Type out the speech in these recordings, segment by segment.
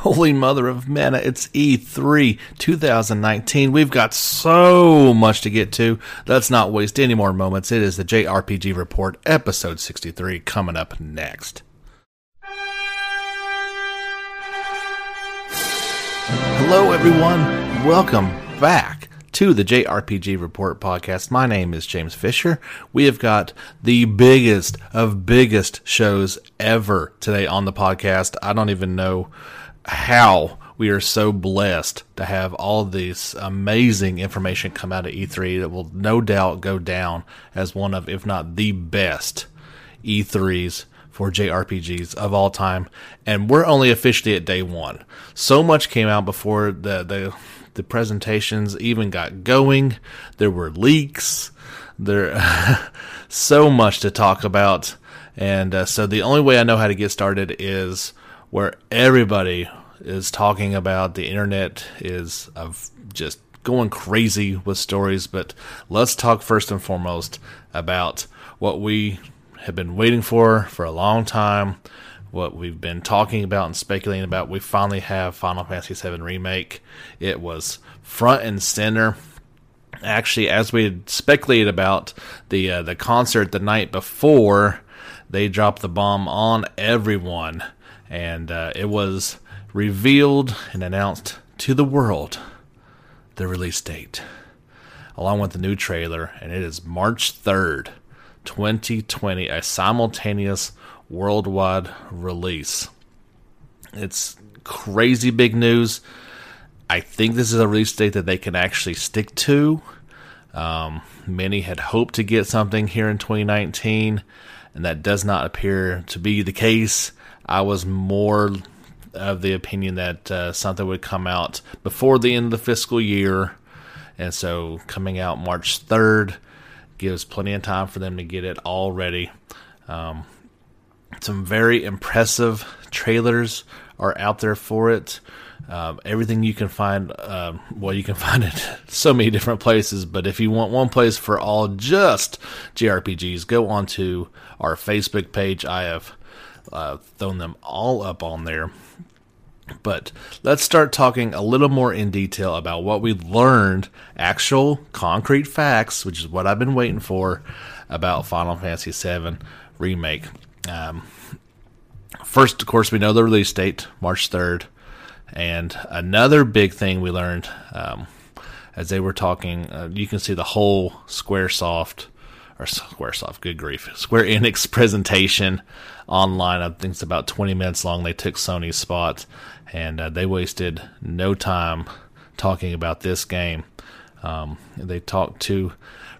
Holy Mother of Mana, it's E3 2019. We've got so much to get to. Let's not waste any more moments. It is the JRPG Report, episode 63, coming up next. Hello, everyone. Welcome back to the JRPG Report podcast. My name is James Fisher. We have got the biggest of biggest shows ever today on the podcast. I don't even know how we are so blessed to have all this amazing information come out of E3 that will no doubt go down as one of, if not the best E3s for JRPGs of all time. And we're only officially at day one. So much came out before the, the, the presentations even got going. There were leaks. There, so much to talk about. And uh, so the only way I know how to get started is where everybody is talking about. The internet is just going crazy with stories, but let's talk first and foremost about what we have been waiting for for a long time, what we've been talking about and speculating about. We finally have Final Fantasy VII Remake. It was front and center. Actually, as we had speculated about the uh, the concert the night before, they dropped the bomb on everyone, and uh, it was revealed and announced to the world the release date, along with the new trailer, and it is March 3rd, 2020, a simultaneous worldwide release. It's crazy big news. I think this is a release date that they can actually stick to. Um, many had hoped to get something here in 2019, and that does not appear to be the case. I was more of the opinion that uh, something would come out before the end of the fiscal year, and so coming out March 3rd gives plenty of time for them to get it all ready. Um, some very impressive trailers are out there for it. Um, everything you can find, um, well, you can find it so many different places. But if you want one place for all just JRPGs, go onto our Facebook page. I have uh, thrown them all up on there. But let's start talking a little more in detail about what we learned, actual concrete facts, which is what I've been waiting for about Final Fantasy VII Remake. Um, first, of course, we know the release date, March 3rd. And another big thing we learned um, as they were talking, uh, you can see the whole Squaresoft or Squaresoft, good grief, Square Enix presentation online. I think it's about 20 minutes long. They took Sony's spot and uh, they wasted no time talking about this game. Um, they talked to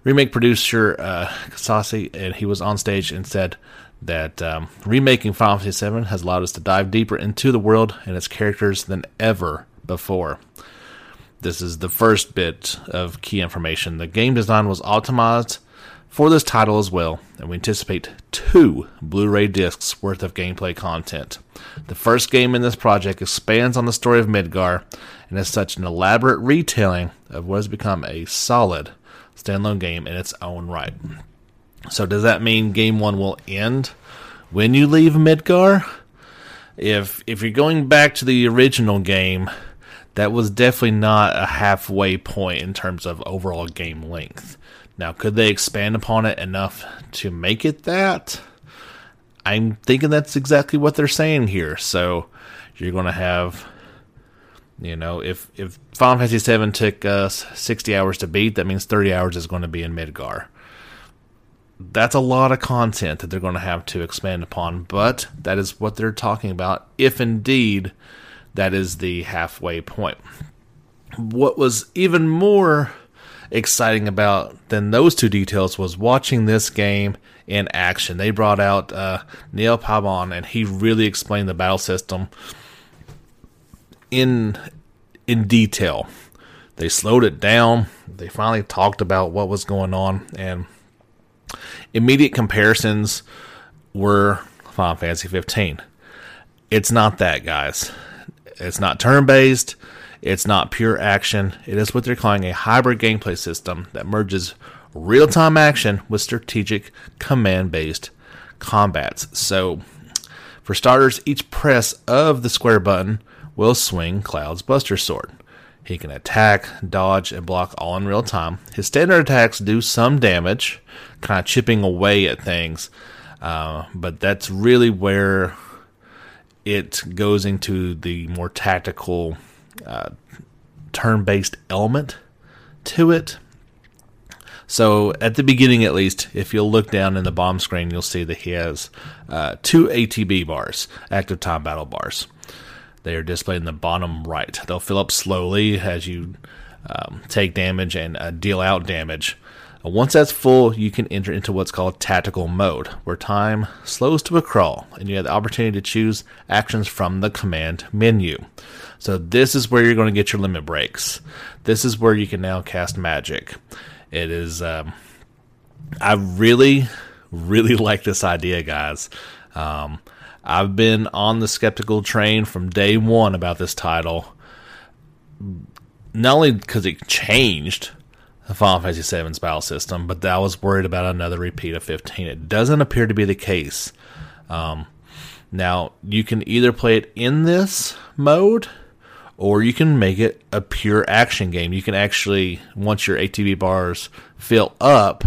remake producer uh, Kitase, and he was on stage and said that um, remaking Final Fantasy VII has allowed us to dive deeper into the world and its characters than ever before. This is the first bit of key information. The game design was optimized for this title as well, and we anticipate two Blu ray discs worth of gameplay content. The first game in this project expands on the story of Midgar and is such an elaborate retelling of what has become a solid standalone game in its own right. So, does that mean game one will end when you leave Midgar? If if you're going back to the original game, that was definitely not a halfway point in terms of overall game length. Now, could they expand upon it enough to make it that? I'm thinking that's exactly what they're saying here. So you're going to have, you know, if if Final Fantasy VII took us 60 hours to beat, that means 30 hours is going to be in Midgar. That's a lot of content that they're going to have to expand upon, but that is what they're talking about. If indeed that is the halfway point. What was even more exciting about than those two details was watching this game in action. They brought out uh, Neil Pabon, and he really explained the battle system in in detail. They slowed it down. They finally talked about what was going on, and immediate comparisons were Final Fantasy 15. It's not that, guys. It's not turn based. It's not pure action. It is what they're calling a hybrid gameplay system that merges real time action with strategic command based combats. So, for starters, each press of the square button will swing Cloud's Buster Sword. He can attack, dodge, and block all in real time. His standard attacks do some damage, kind of chipping away at things, uh, but that's really where it goes into the more tactical, uh, turn based element to it. So at the beginning, at least, if you'll look down in the bomb screen, you'll see that he has uh, two ATB bars, active time battle bars. They are displayed in the bottom right. They'll fill up slowly as you um, take damage and uh, deal out damage. Once that's full, you can enter into what's called tactical mode, where time slows to a crawl, and you have the opportunity to choose actions from the command menu. So this is where you're going to get your limit breaks. This is where you can now cast magic. It is. Um, I really, really like this idea, guys. Um, I've been on the skeptical train from day one about this title. Not only because it changed Final Fantasy VII's battle system, but I was worried about another repeat of 15. It doesn't appear to be the case. Um, now, you can either play it in this mode, or you can make it a pure action game. You can actually, once your ATB bars fill up,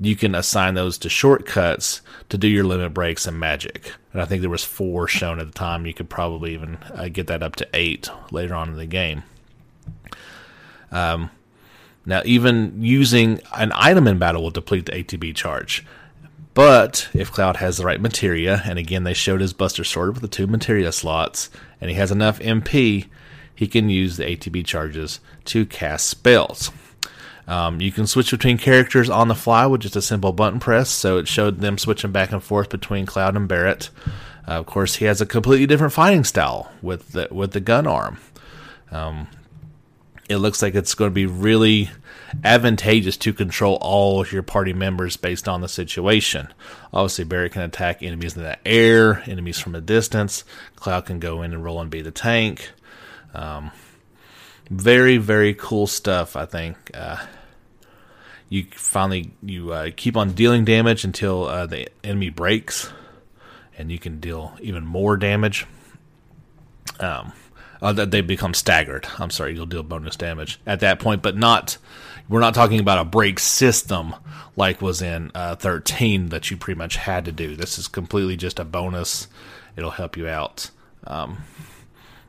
you can assign those to shortcuts to do your limit breaks and magic. And I think there was four shown at the time. You could probably even uh, get that up to eight later on in the game. Um, now, even using an item in battle will deplete the ATB charge. But if Cloud has the right materia, and again they showed his Buster Sword with the two materia slots, and he has enough MP, he can use the ATB charges to cast spells. Um, you can switch between characters on the fly with just a simple button press, so it showed them switching back and forth between Cloud and Barret. Uh, of course, he has a completely different fighting style with the, with the gun arm. Um, it looks like it's going to be really advantageous to control all of your party members based on the situation. Obviously, Barry can attack enemies in the air, enemies from a distance. Cloud can go in and roll and be the tank. Um, very very cool stuff. I think uh, you finally you uh, keep on dealing damage until uh, the enemy breaks, and you can deal even more damage. Um, uh, that they become staggered. I'm sorry, you'll deal bonus damage at that point, but not. We're not talking about a break system like was in uh, 13 that you pretty much had to do. This is completely just a bonus. It'll help you out. Um,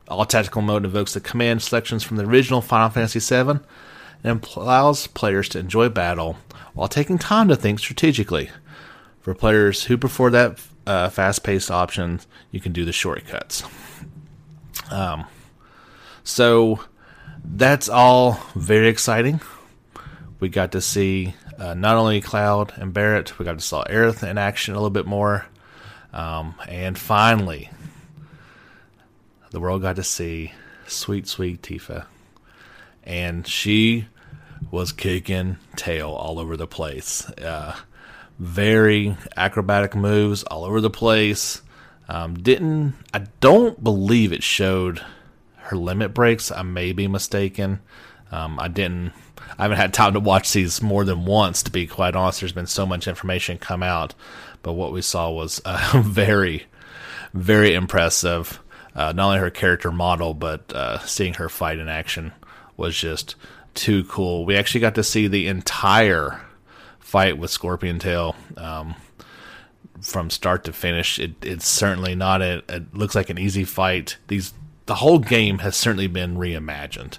all tactical mode invokes the command selections from the original Final Fantasy VII and allows players to enjoy battle while taking time to think strategically. For players who prefer that uh, fast-paced option, you can do the shortcuts. Um, so that's all very exciting. We got to see uh, not only Cloud and Barret, we got to saw Aerith in action a little bit more, um, and finally the world got to see sweet, sweet Tifa. And she was kicking tail all over the place. Uh, very acrobatic moves all over the place. Um, didn't I don't believe it showed her limit breaks. I may be mistaken. Um, I didn't. I haven't had time to watch these more than once, to be quite honest. There's been so much information come out, but what we saw was uh, very, very impressive uh, not only her character model, but uh, seeing her fight in action was just too cool. We actually got to see the entire fight with Scorpion Tail um, from start to finish. It, it's certainly not a. It looks like an easy fight. These the whole game has certainly been reimagined,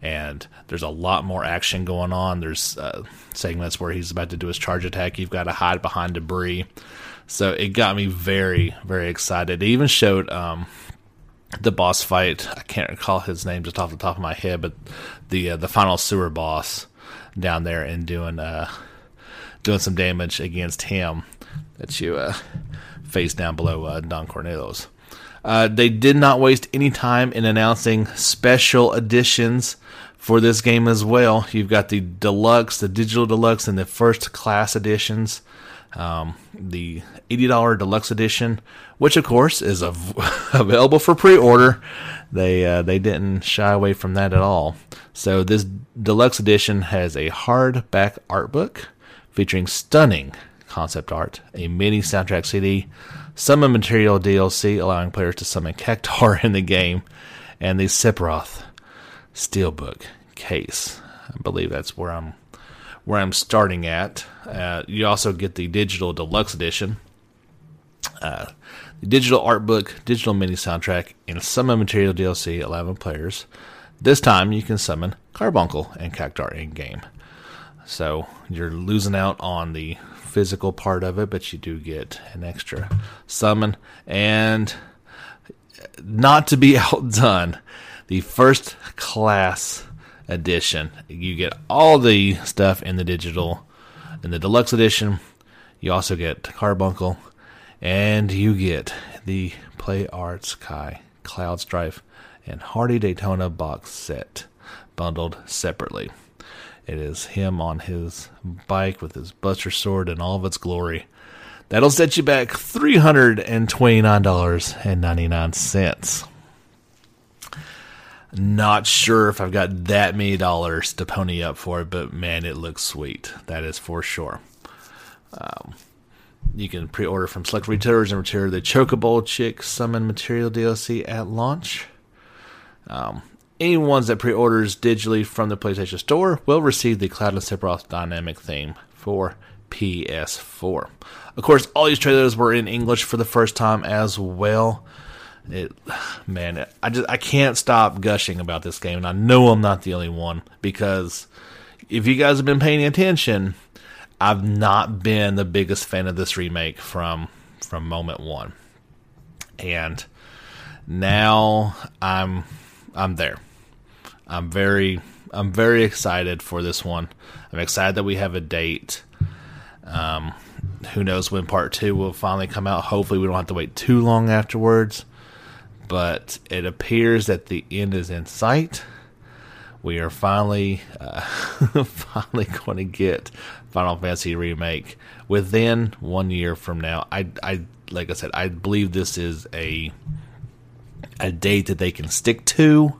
and there's a lot more action going on. There's uh, segments where he's about to do his charge attack. You've got to hide behind debris. So it got me very, very excited. It even showed um, the boss fight. I can't recall his name just off the top of my head, but the uh, the final sewer boss down there and doing uh, doing some damage against him that you uh, face down below uh, Don Corneo. Uh, they did not waste any time in announcing special editions for this game as well. You've got the deluxe, the digital deluxe, and the first class editions. Um, the $80 deluxe edition, which of course is av- available for pre-order. They uh, they didn't shy away from that at all. So this deluxe edition has a hardback art book featuring stunning concept art, a mini soundtrack CD, summon materia DLC allowing players to summon Cactuar in the game, and the Sephiroth Steelbook case. I believe that's where I'm where I'm starting at. Uh, you also get the digital deluxe edition, uh, the digital art book, digital mini soundtrack, and summon materia DLC. 11 players. This time you can summon Carbuncle and Cactuar in game. So you're losing out on the physical part of it, but you do get an extra summon. And not to be outdone, the first class edition. You get all the stuff in the digital, in the deluxe edition. You also get Carbuncle, and you get the Play Arts Kai Cloud Strife and Hardy Daytona box set bundled separately. It is him on his bike with his Buster Sword in all of its glory. That'll set you back $329.99. Not sure if I've got that many dollars to pony up for it, but man, it looks sweet. That is for sure. Um, you can pre order from select retailers and return the Chocobo Chick Summon Materia DLC at launch. Um, Anyone that pre-orders digitally from the PlayStation Store will receive the Cloud and Sephiroth dynamic theme for PS4. Of course, all these trailers were in English for the first time as well. It, man, I just I can't stop gushing about this game, and I know I'm not the only one because if you guys have been paying attention, I've not been the biggest fan of this remake from from moment one, and now I'm I'm there. I'm very I'm very excited for this one. I'm excited that we have a date. Um, who knows when part two will finally come out? Hopefully, we don't have to wait too long afterwards. But it appears that the end is in sight. We are finally, uh, finally going to get Final Fantasy remake within one year from now. I, I, like I said, I believe this is a a date that they can stick to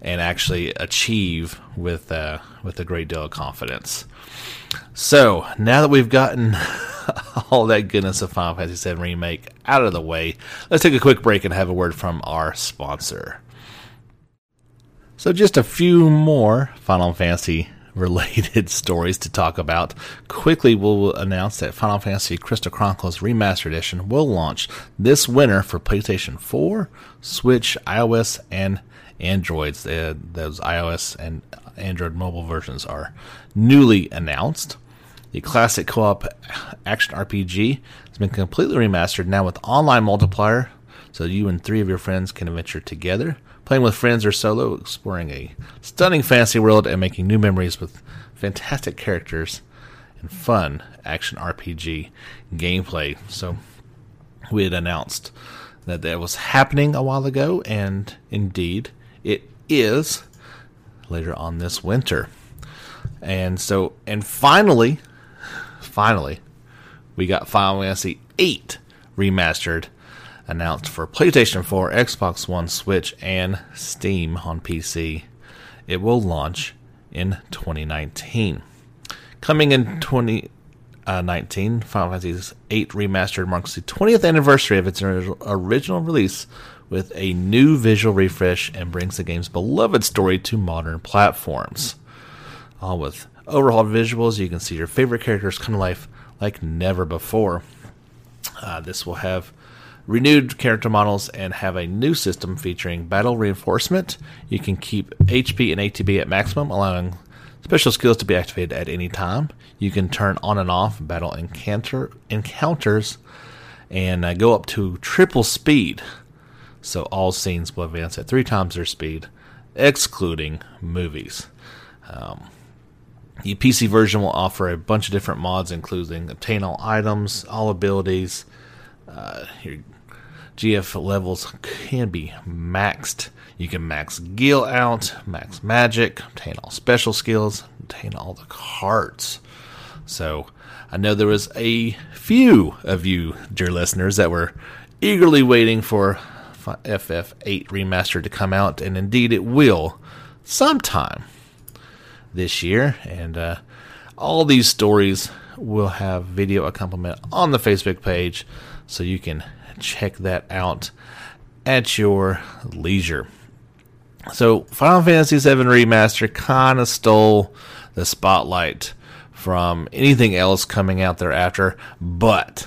and actually achieve with uh, with a great deal of confidence. So now that we've gotten all that goodness of Final Fantasy VII Remake out of the way, let's take a quick break and have a word from our sponsor. So just a few more Final Fantasy related stories to talk about. Quickly, we'll announce that Final Fantasy Crystal Chronicles Remastered Edition will launch this winter for PlayStation 4, Switch, iOS, and Androids. Uh, those iOS and Android mobile versions are newly announced. The classic co-op action RPG has been completely remastered now with online multiplayer, so you and three of your friends can adventure together, playing with friends or solo, exploring a stunning fantasy world and making new memories with fantastic characters and fun action RPG gameplay. So we had announced that that was happening a while ago, and indeed it is later on this winter. And so, and finally, finally, we got Final Fantasy VIII remastered, announced for PlayStation 4, Xbox One, Switch, and Steam on PC. It will launch in 2019. Coming in 2019, Final Fantasy VIII Remastered marks the 20th anniversary of its original release with a new visual refresh and brings the game's beloved story to modern platforms. All with overhauled visuals, you can see your favorite characters come to life like never before. Uh, this will have renewed character models and have a new system featuring battle reinforcement. You can keep HP and ATB at maximum, allowing special skills to be activated at any time. You can turn on and off battle encounter encounters and uh, go up to triple speed so all scenes will advance at three times their speed, excluding movies. Um, the PC version will offer a bunch of different mods, including obtain all items, all abilities. Uh, your GF levels can be maxed. You can max Gil out, max magic, obtain all special skills, obtain all the cards. So I know there was a few of you, dear listeners, that were eagerly waiting for FF8 remastered to come out, and indeed it will sometime this year. And uh, all these stories will have video accompaniment on the Facebook page, so you can check that out at your leisure. So, Final Fantasy VII Remaster kind of stole the spotlight from anything else coming out thereafter, but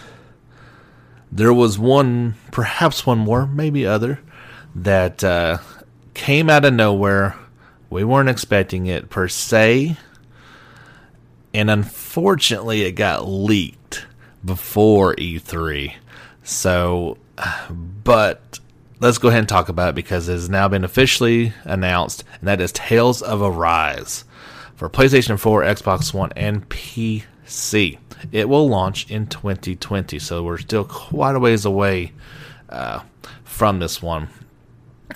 there was one, perhaps one more, maybe other, that uh, came out of nowhere. We weren't expecting it per se, and unfortunately, it got leaked before E3. So, but let's go ahead and talk about it because it has now been officially announced, and that is Tales of Arise for PlayStation 4, Xbox One, and PC. It will launch in 2020, so we're still quite a ways away uh, from this one.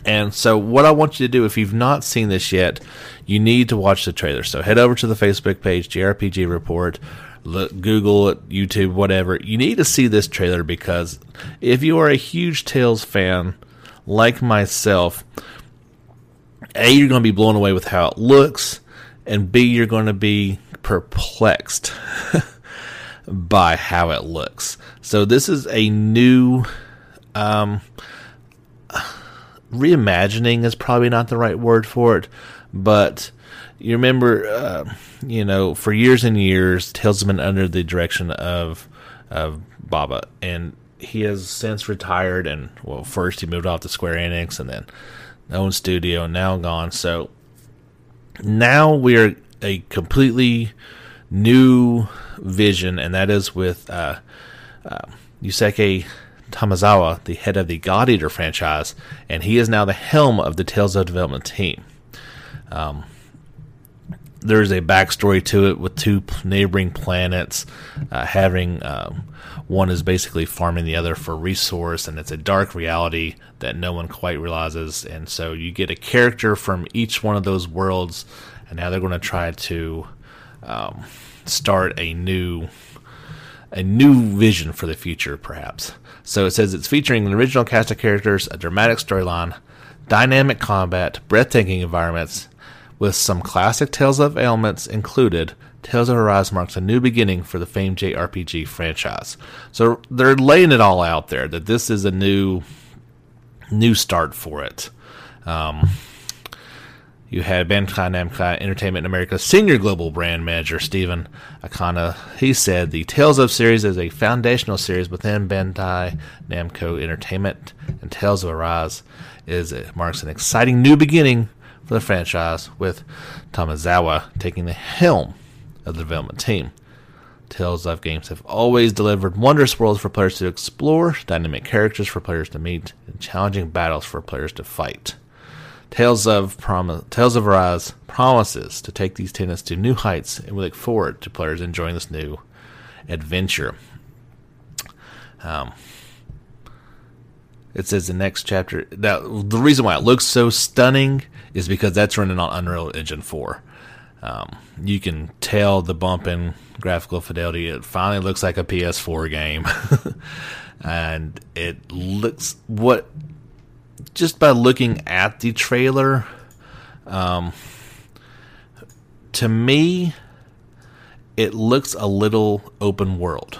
And so, what I want you to do, if you've not seen this yet, you need to watch the trailer. So, head over to the Facebook page, JRPG Report, look, Google it, YouTube, whatever. You need to see this trailer because if you are a huge Tales fan like myself, A, you're going to be blown away with how it looks, and B, you're going to be perplexed by how it looks. So, this is a new. Um, reimagining is probably not the right word for it, but you remember, uh, you know, for years and years, Tales has been under the direction of of Baba, and he has since retired. And well, first he moved off to Square Enix, and then own studio, now gone. So now we're a completely new vision, and that is with uh, uh, Yusuke Tomizawa, the head of the God Eater franchise, and he is now the helm of the Tales of development team. Um, there's a backstory to it with two neighboring planets uh, having um, one is basically farming the other for resource and it's a dark reality that no one quite realizes and so you get a character from each one of those worlds and now they're going to try to um, start a new a new vision for the future perhaps. So it says it's featuring an original cast of characters a dramatic storyline dynamic combat breathtaking environments with some classic Tales of elements included, Tales of Arise marks a new beginning for the famed JRPG franchise. So they're laying it all out there that this is a new new start for it. Um, you had Bandai Namco Entertainment America's senior global brand manager, Stephen Akana. He said the Tales of series is a foundational series within Bandai Namco Entertainment, and Tales of Arise is marks an exciting new beginning for the franchise, with Tomizawa taking the helm of the development team. Tales of games have always delivered wondrous worlds for players to explore, dynamic characters for players to meet, and challenging battles for players to fight. Tales of Prom- Tales of Arise promises to take these tenets to new heights, and we look forward to players enjoying this new adventure. Um, it says the next chapter. That the reason why it looks so stunning is because that's running on Unreal Engine 4. Um, you can tell the bump in graphical fidelity. It finally looks like a PS4 game, and it looks what just by looking at the trailer. Um, to me, it looks a little open world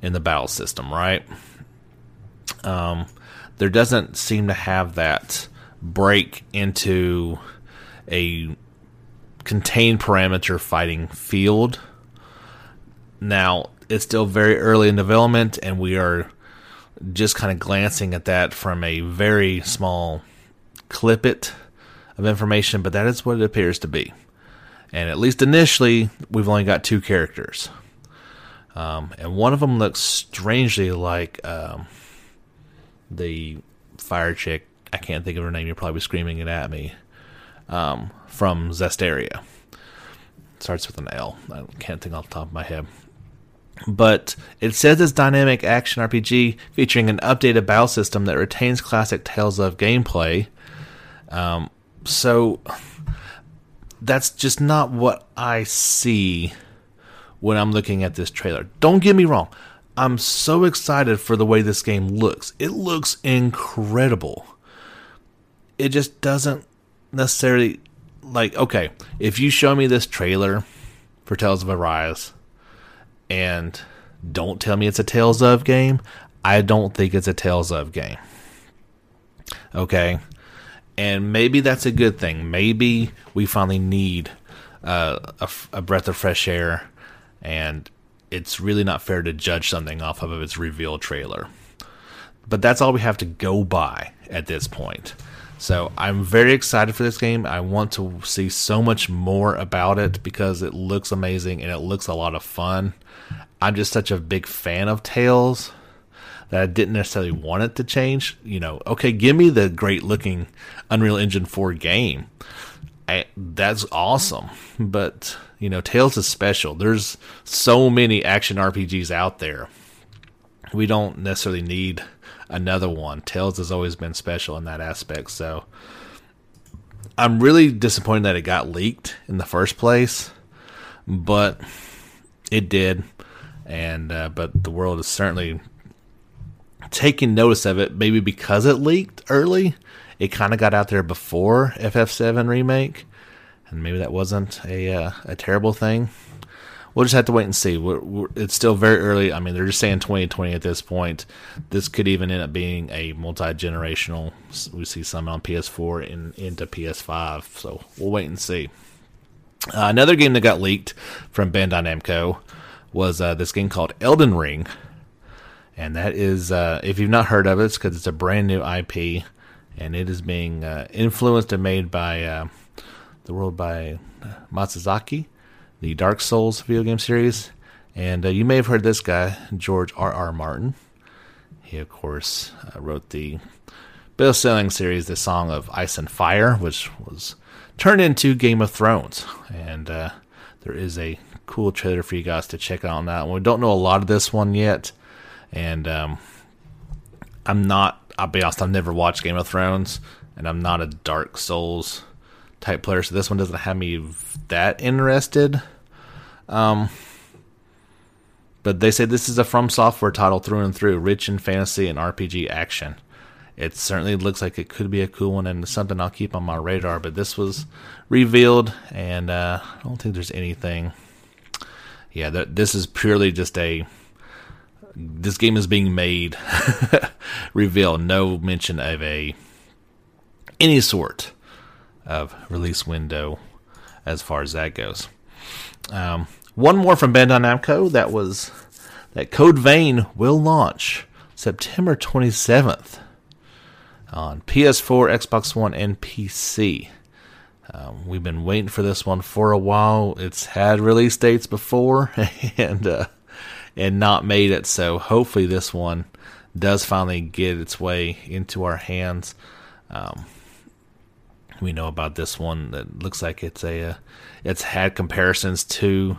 in the battle system, right? Um, there doesn't seem to have that break into a contained parameter fighting field. Now, it's still very early in development, and we are just kind of glancing at that from a very small clip it of information, but that is what it appears to be. And at least initially, we've only got two characters. Um, and one of them looks strangely like um, the fire chick I can't think of her name. You're probably screaming it at me. Um, from Zestiria. Starts with an L. I can't think off the top of my head. But it says it's dynamic action RPG featuring an updated battle system that retains classic Tales of gameplay. Um, so that's just not what I see when I'm looking at this trailer. Don't get me wrong. I'm so excited for the way this game looks. It looks incredible it just doesn't necessarily like okay if you show me this trailer for tales of arise and don't tell me it's a tales of game i don't think it's a tales of game okay and maybe that's a good thing. Maybe we finally need uh, a, a breath of fresh air, and it's really not fair to judge something off of its reveal trailer. But that's all we have to go by at this point. So I'm very excited for this game. I want to see so much more about it because it looks amazing and it looks a lot of fun. I'm just such a big fan of Tales that I didn't necessarily want it to change. You know, okay, give me the great looking Unreal Engine 4 game. I, that's awesome. But, you know, Tales is special. There's so many action RPGs out there. We don't necessarily need another one. Tales has always been special in that aspect. So I'm really disappointed that it got leaked in the first place, but it did. And, uh, but the world is certainly taking notice of it, maybe because it leaked early. It kind of got out there before FF7 remake, and maybe that wasn't a uh, a terrible thing. We'll just have to wait and see. We're, we're, it's still very early. I mean, they're just saying 2020 at this point. This could even end up being a multi generational. We see some on PS4 and into PS5, so we'll wait and see. Uh, another game that got leaked from Bandai Namco was uh, this game called Elden Ring and that is uh, if you've not heard of it, it's because it's a brand new IP, and it is being uh, influenced and made by uh, the world by Miyazaki, the Dark Souls video game series, and uh, you may have heard this guy George R. R. Martin. He of course uh, wrote the best-selling series, The Song of Ice and Fire, which was turned into Game of Thrones, and uh, there is a cool trailer for you guys to check out on that. We don't know a lot of this one yet and um, I'm not. I'll be honest. I've never watched Game of Thrones, and I'm not a Dark Souls type player, so this one doesn't have me that interested. Um, but they say this is a From Software title through and through, rich in fantasy and RPG action. It certainly looks like it could be a cool one and something I'll keep on my radar. But this was revealed, and uh, I don't think there's anything. Yeah, th- this is purely just a this game is being made reveal no mention of a any sort of release window as far as that goes. Um, one more from Bandai Namco that was that Code Vein will launch September 27th on PS4, Xbox One, and PC. Um, we've been waiting for this one for a while. It's had release dates before, and uh, and not made it. So hopefully this one does finally get its way into our hands. Um, we know about this one that looks like it's a uh, it's had comparisons to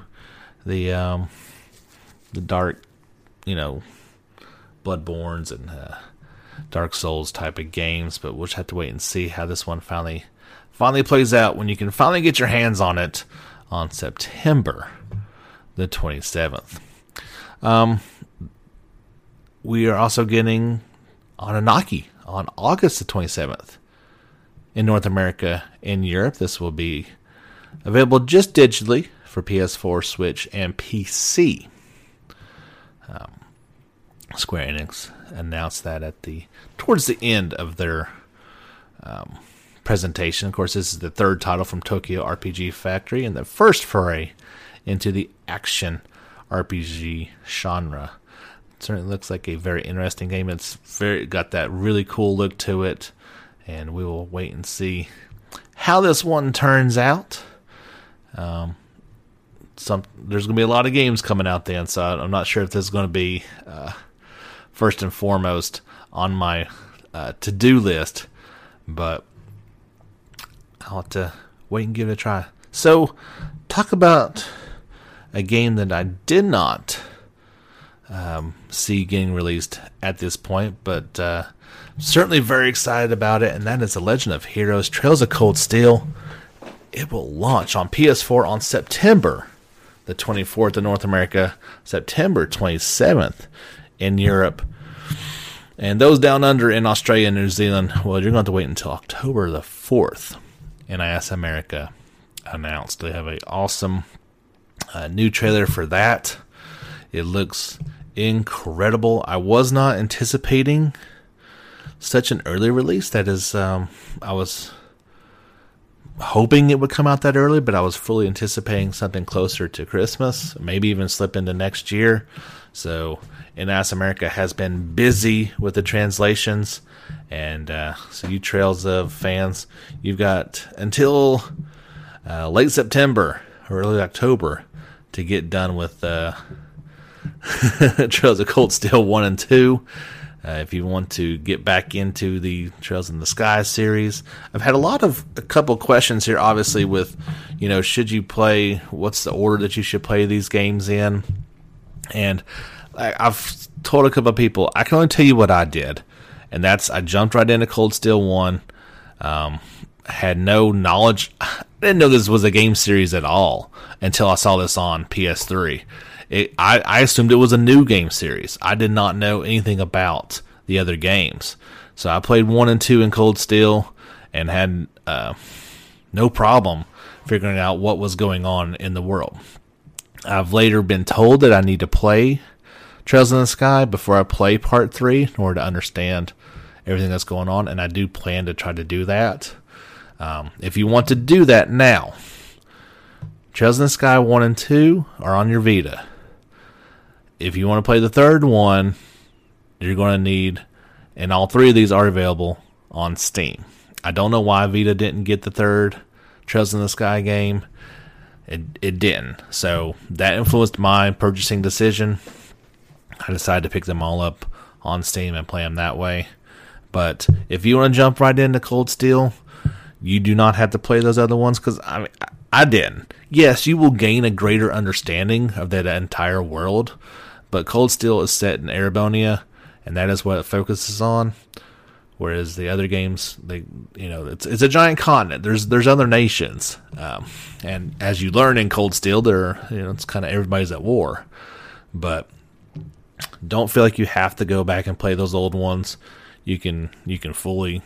the um, the dark, you know, Bloodbornes and uh, Dark Souls type of games, but we'll just have to wait and see how this one finally finally plays out when you can finally get your hands on it on September the 27th. Um, we are also getting Oninaki on August the 27th in North America and Europe. This will be available just digitally for PS4, Switch, and PC. Um, Square Enix announced that at the towards the end of their um, presentation. Of course, this is the third title from Tokyo RPG Factory and the first foray into the action RPG genre. It certainly looks like a very interesting game. It's very got that really cool look to it, and we will wait and see how this one turns out. Um, some there's going to be a lot of games coming out then, so I'm not sure if this is going to be uh, first and foremost on my uh, to do list, but I'll have to wait and give it a try. So, talk about a game that I did not um, see getting released at this point, but uh, certainly very excited about it, and that is The Legend of Heroes Trails of Cold Steel. It will launch on PS4 on September the 24th in North America, September 27th in Europe. And those down under in Australia and New Zealand, well, you're going to have to wait until October the 4th. NIS America announced they have an awesome a new trailer for that. It looks incredible. I was not anticipating such an early release that is, um, I was hoping it would come out that early, but I was fully anticipating something closer to Christmas, maybe even slip into next year. So, NIS America has been busy with the translations, and uh, so you Trails of fans, you've got until uh, late September early October to get done with uh, Trails of Cold Steel 1 and 2. Uh, if you want to get back into the Trails in the Sky series, I've had a lot of a couple questions here. Obviously, with you know, should you play? What's the order that you should play these games in? And I, I've told a couple of people I can only tell you what I did, and that's I jumped right into Cold Steel One. Um, had no knowledge. I didn't know this was a game series at all until I saw this on PS3. It, I, I assumed it was a new game series. I did not know anything about the other games. So I played one and two in Cold Steel and had uh, no problem figuring out what was going on in the world. I've later been told that I need to play Trails in the Sky before I play Part 3 in order to understand everything that's going on, and I do plan to try to do that. Um, if you want to do that now, the Sky 1 and 2 are on your Vita if you want to play the third one, you're going to need, and all three of these are available on Steam. I don't know why Vita didn't get the third the Sky game. It it didn't. So that influenced my purchasing decision. I decided to pick them all up on Steam and play them that way. But if you want to jump right into Cold Steel, you do not have to play those other ones because I mean, I didn't. Yes, you will gain a greater understanding of that entire world, but Cold Steel is set in Erebonia, and that is what it focuses on. Whereas the other games, they you know, it's it's a giant continent. There's there's other nations, um, and as you learn in Cold Steel, there you know it's kind of everybody's at war. But don't feel like you have to go back and play those old ones. You can you can fully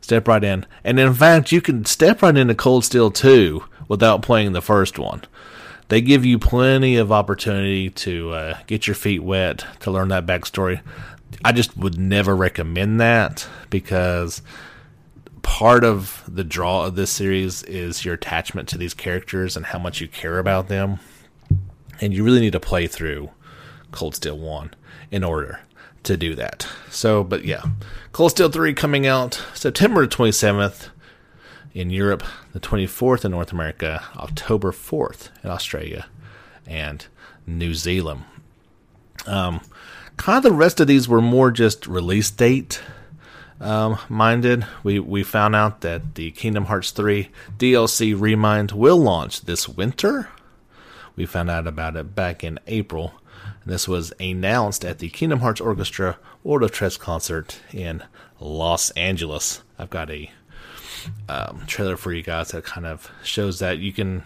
step right in, and in fact, you can step right into Cold Steel 2 without playing the first one they give you plenty of opportunity to uh, get your feet wet to learn that backstory. I just would never recommend that because part of the draw of this series is your attachment to these characters and how much you care about them. And you really need to play through Cold Steel 1 in order to do that. So, but yeah, Cold Steel 3 coming out September 27th in Europe, the 24th in North America, October 4th in Australia, and New Zealand. Um, kind of the rest of these were more just release date um, minded. We we found out that the Kingdom Hearts 3 DLC Re-Mind will launch this winter. We found out about it back in April. This was announced at the Kingdom Hearts Orchestra World of Tres concert in Los Angeles. I've got a um, trailer for you guys that kind of shows that you can.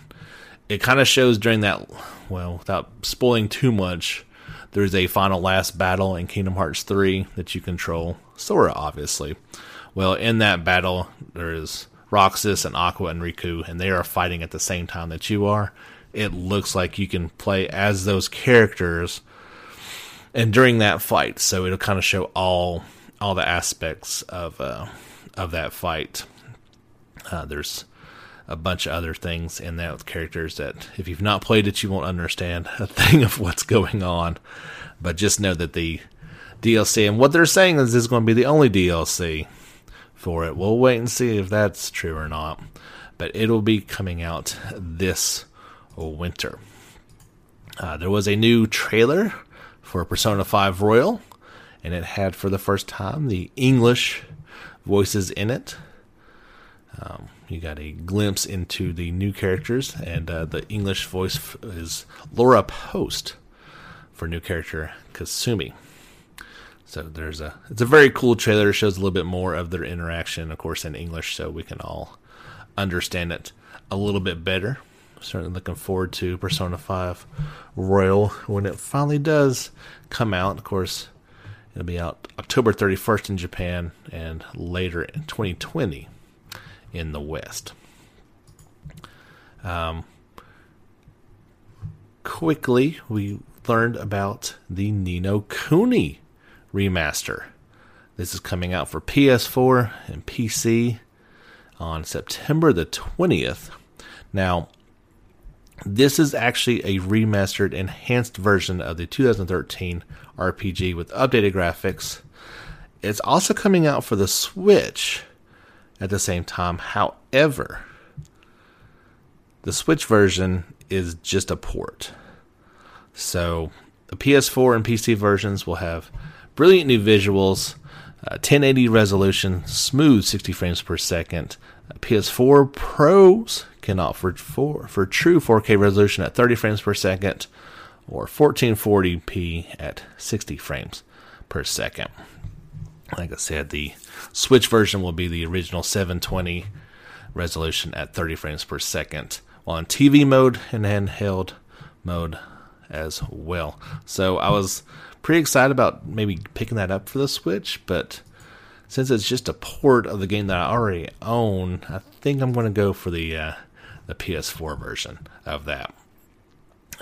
It kind of shows during that, well, without spoiling too much, there's a final last battle in Kingdom Hearts 3 that you control Sora, obviously. Well, in that battle, there is Roxas and Aqua and Riku, and they are fighting at the same time that you are. It looks like you can play as those characters, and during that fight, so it'll kind of show all all the aspects of uh, of that fight. Uh, there's a bunch of other things in that with characters that if you've not played it, you won't understand a thing of what's going on. But just know that the DLC and what they're saying is this is going to be the only DLC for it. We'll wait and see if that's true or not. But it'll be coming out this winter. Uh, there was a new trailer for Persona 5 Royal, and it had for the first time the English voices in it. Um, you got a glimpse into the new characters, and uh, the English voice is Laura Post for new character Kasumi. So there's a it's a very cool trailer. It shows a little bit more of their interaction, of course, in English, so we can all understand it a little bit better. Certainly looking forward to Persona 5 Royal when it finally does come out. Of course, it'll be out October 31st in Japan and later in 2020 in the West. Um, quickly, we learned about the Ni no Kuni remaster This is coming out for PS4 and PC on September the 20th. Now, this is actually a remastered, enhanced version of the 2013 RPG with updated graphics. It's also coming out for the Switch at the same time. However, the Switch version is just a port. So the PS4 and PC versions will have brilliant new visuals, uh, 1080 resolution, smooth 60 frames per second. Uh, PS4 Pros can offer for, for true 4K resolution at 30 frames per second or 1440p at 60 frames per second. Like I said, the Switch version will be the original 720 resolution at 30 frames per second, in TV mode and handheld mode as well. So I was pretty excited about maybe picking that up for the Switch, but since it's just a port of the game that I already own, I think I'm going to go for the uh, the PS4 version of that.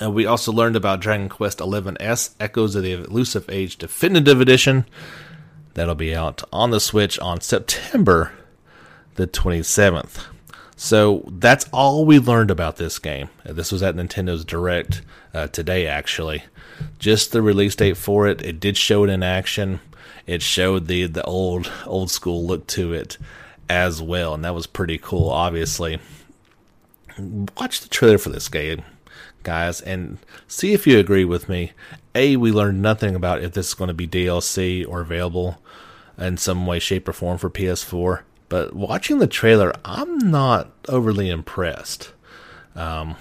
Uh, we also learned about Dragon Quest XI-S Echoes of the Elusive Age Definitive Edition. That'll be out on the Switch on September the 27th. So that's all we learned about this game. Uh, this was at Nintendo's Direct uh, today, actually. Just the release date for it. It did show it in action. It showed the the old old school look to it as well, and that was pretty cool. Obviously, watch the trailer for this game guys, and see if you agree with me. A, we learned nothing about if this is going to be DLC or available in some way, shape, or form for PS4. But watching the trailer, I'm not overly impressed. Um,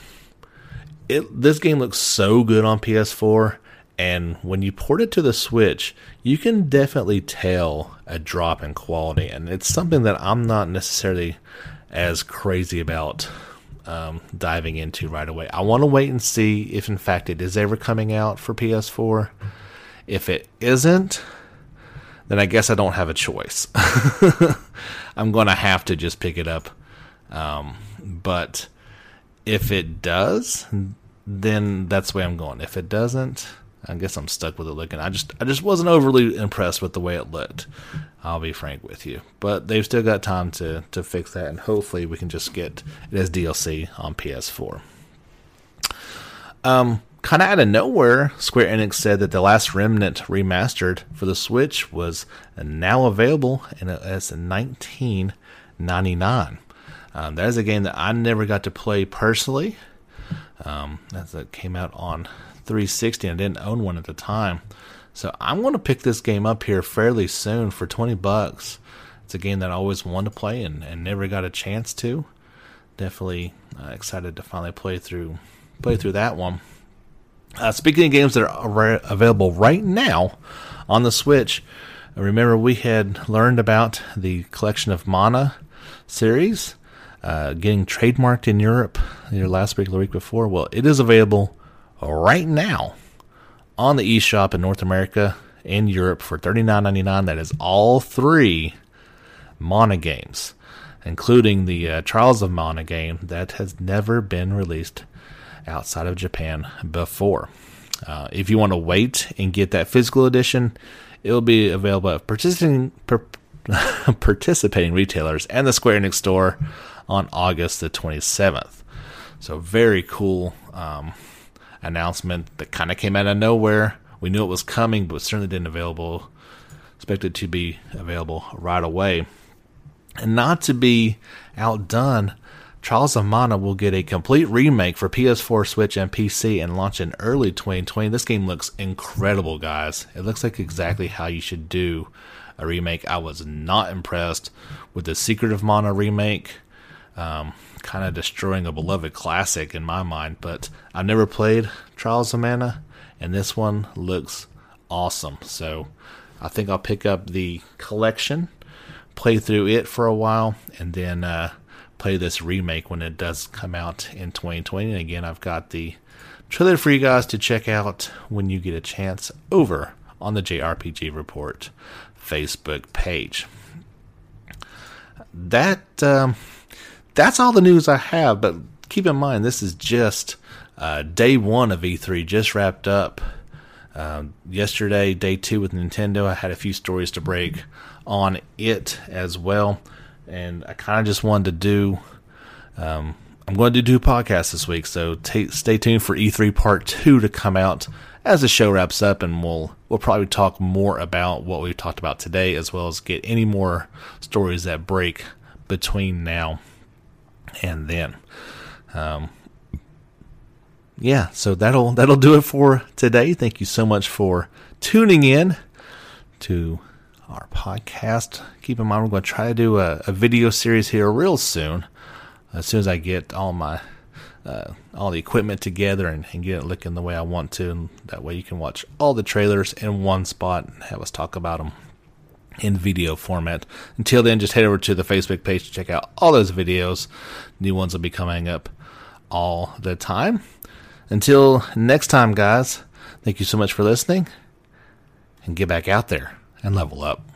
it this game looks so good on PS4, and when you port it to the Switch, you can definitely tell a drop in quality, and it's something that I'm not necessarily as crazy about um, diving into right away. I want to wait and see if, in fact, it is ever coming out for PS4. If it isn't, then I guess I don't have a choice. I'm going to have to just pick it up. Um, but if it does, then that's way I'm going. If it doesn't, I guess I'm stuck with it looking. I just I just wasn't overly impressed with the way it looked. I'll be frank with you. But they've still got time to to fix that and hopefully we can just get it as DLC on PS4. Um kind of out of nowhere, Square Enix said that the last Remnant remastered for the Switch was now available and it's 1999. Um, that is a game that I never got to play personally. Um, that came out on 360 and I didn't own one at the time. So I'm going to pick this game up here fairly soon for 20 bucks. It's a game that I always wanted to play and, and never got a chance to. Definitely uh, excited to finally play through play through that one. Uh, speaking of games that are available right now on the Switch, remember we had learned about the collection of Mana series uh, getting trademarked in Europe either last week or the week before. Well, it is available right now on the eShop in North America and Europe for $39.99. That is all three Mana games, including the uh, Trials of Mana game that has never been released outside of Japan before. Uh, if you want to wait and get that physical edition, it will be available at participating, per, participating retailers and the Square Enix store on August the 27th. So, very cool. Um, announcement that kind of came out of nowhere. We knew it was coming, but certainly didn't available expected to be available right away. And not to be outdone, Trials of Mana will get a complete remake for PS4, Switch, and PC and launch in early 2020. This game looks incredible, guys. It looks like exactly how you should do a remake. I was not impressed with the Secret of Mana remake. Um, kind of destroying a beloved classic in my mind. But I've never played Trials of Mana, and this one looks awesome. So I think I'll pick up the collection, play through it for a while, and then uh, play this remake when it does come out in 2020. And again, I've got the trailer for you guys to check out when you get a chance over on the JRPG Report Facebook page. That. Um, that's all the news I have. But keep in mind, this is just uh, day one of E3, just wrapped up Um, yesterday, day two with Nintendo, I had a few stories to break on it as well, and I kind of just wanted to do. Um, I'm going to do two podcasts this week, so t- stay tuned for E3 Part Two to come out as the show wraps up, and we'll we'll probably talk more about what we've talked about today, as well as get any more stories that break between now and then. Um, yeah, so that'll that'll do it for today. Thank you so much for tuning in to our podcast. Keep in mind, we're going to try to do a, a video series here real soon as soon as I get all my uh, all the equipment together and, and, get it looking the way I want to, and that way you can watch all the trailers in one spot and have us talk about them in video format. Until then, just head over to the Facebook page to check out all those videos. New ones will be coming up all the time. Until next time, guys, thank you so much for listening, and get back out there and level up.